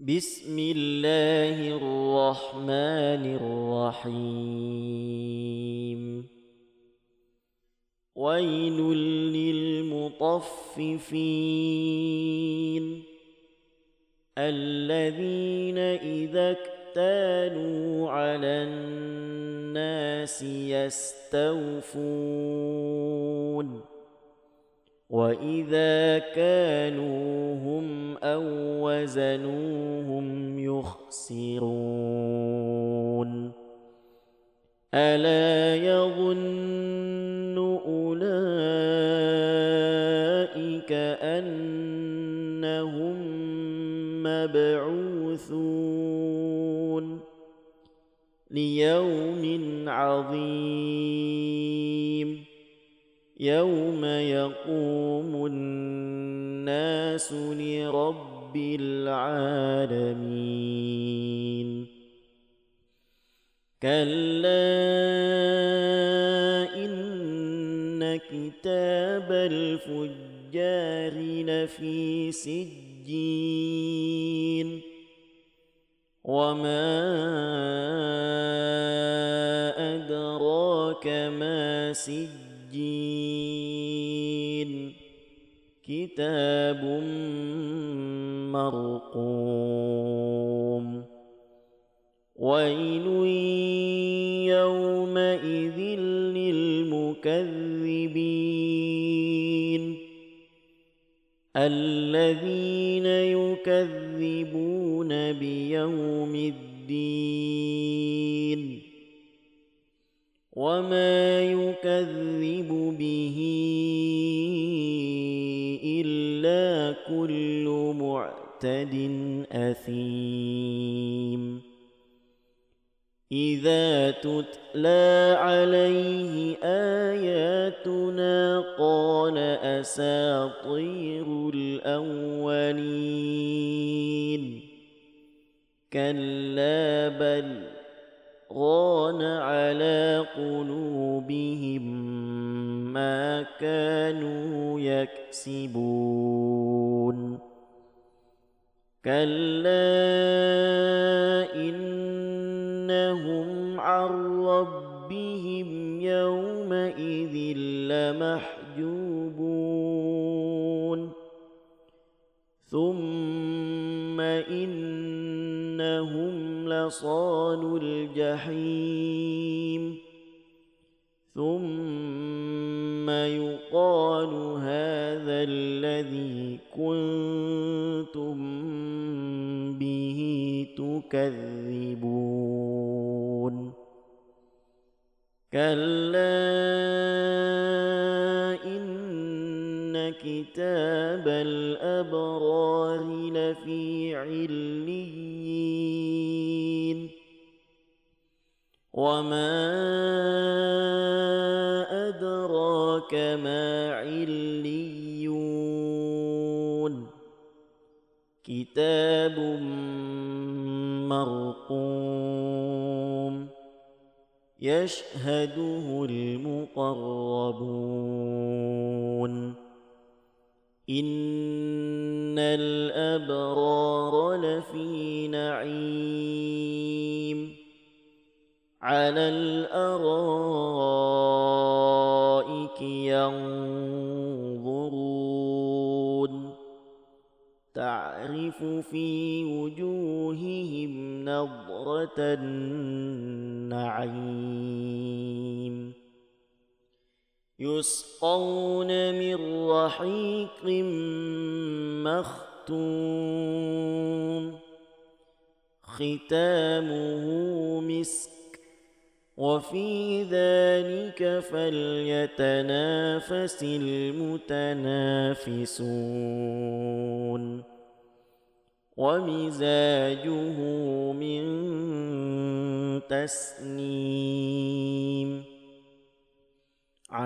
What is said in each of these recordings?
بسم الله الرحمن الرحيم. ويل للمطففين الذين إذا اكتالوا على الناس يستوفون. وإذا كانوهم أو وزنوهم يخسرون ألا يظن أولئك أنهم مبعوثون ليوم عظيم يوم يقوم الناس لرب العالمين كلا إن كتاب الفجار لفي سجين وما أدراك ما سجين كتاب مرقوم. ويل يومئذ للمكذبين. الذين يكذبون بيوم الدين. وما يكذب به إلا كل معتد أثيم إذا تتلى عليه آياتنا قال أساطير الأولين كلا بل غان على قلوبهم ما كانوا يكسبون. كلا إنهم عن ربهم يومئذ لمحجوبون. لصال الجحيم. ثم يقال هذا الذي كنتم به تكذبون. كلا كتاب الأبرار لفي عليين. وما أدراك ما عليون. كتاب مرقوم. يشهده المقربون. إن الأبرار لفي نعيم على الأرائك ينظرون تعرف في وجوههم نظرة النعيم يسقون من رحيق مختوم ختامه مسك وفي ذلك فليتنافس المتنافسون ومزاجه من تسنيم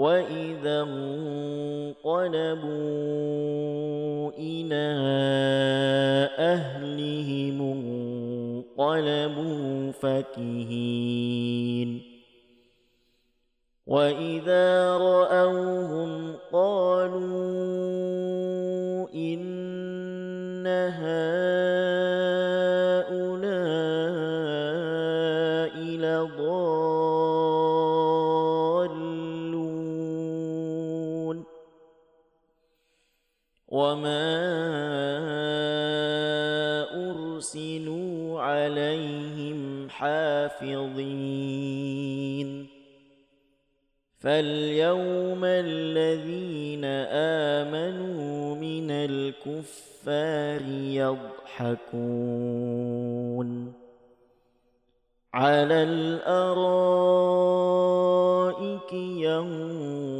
وإذا انقلبوا إلى أهلهم انقلبوا فكهين وإذا رأوهم قالوا إن هؤلاء لضالون وما أرسلوا عليهم حافظين فاليوم الذين آمنوا من الكفار يضحكون على الأرائك ينظرون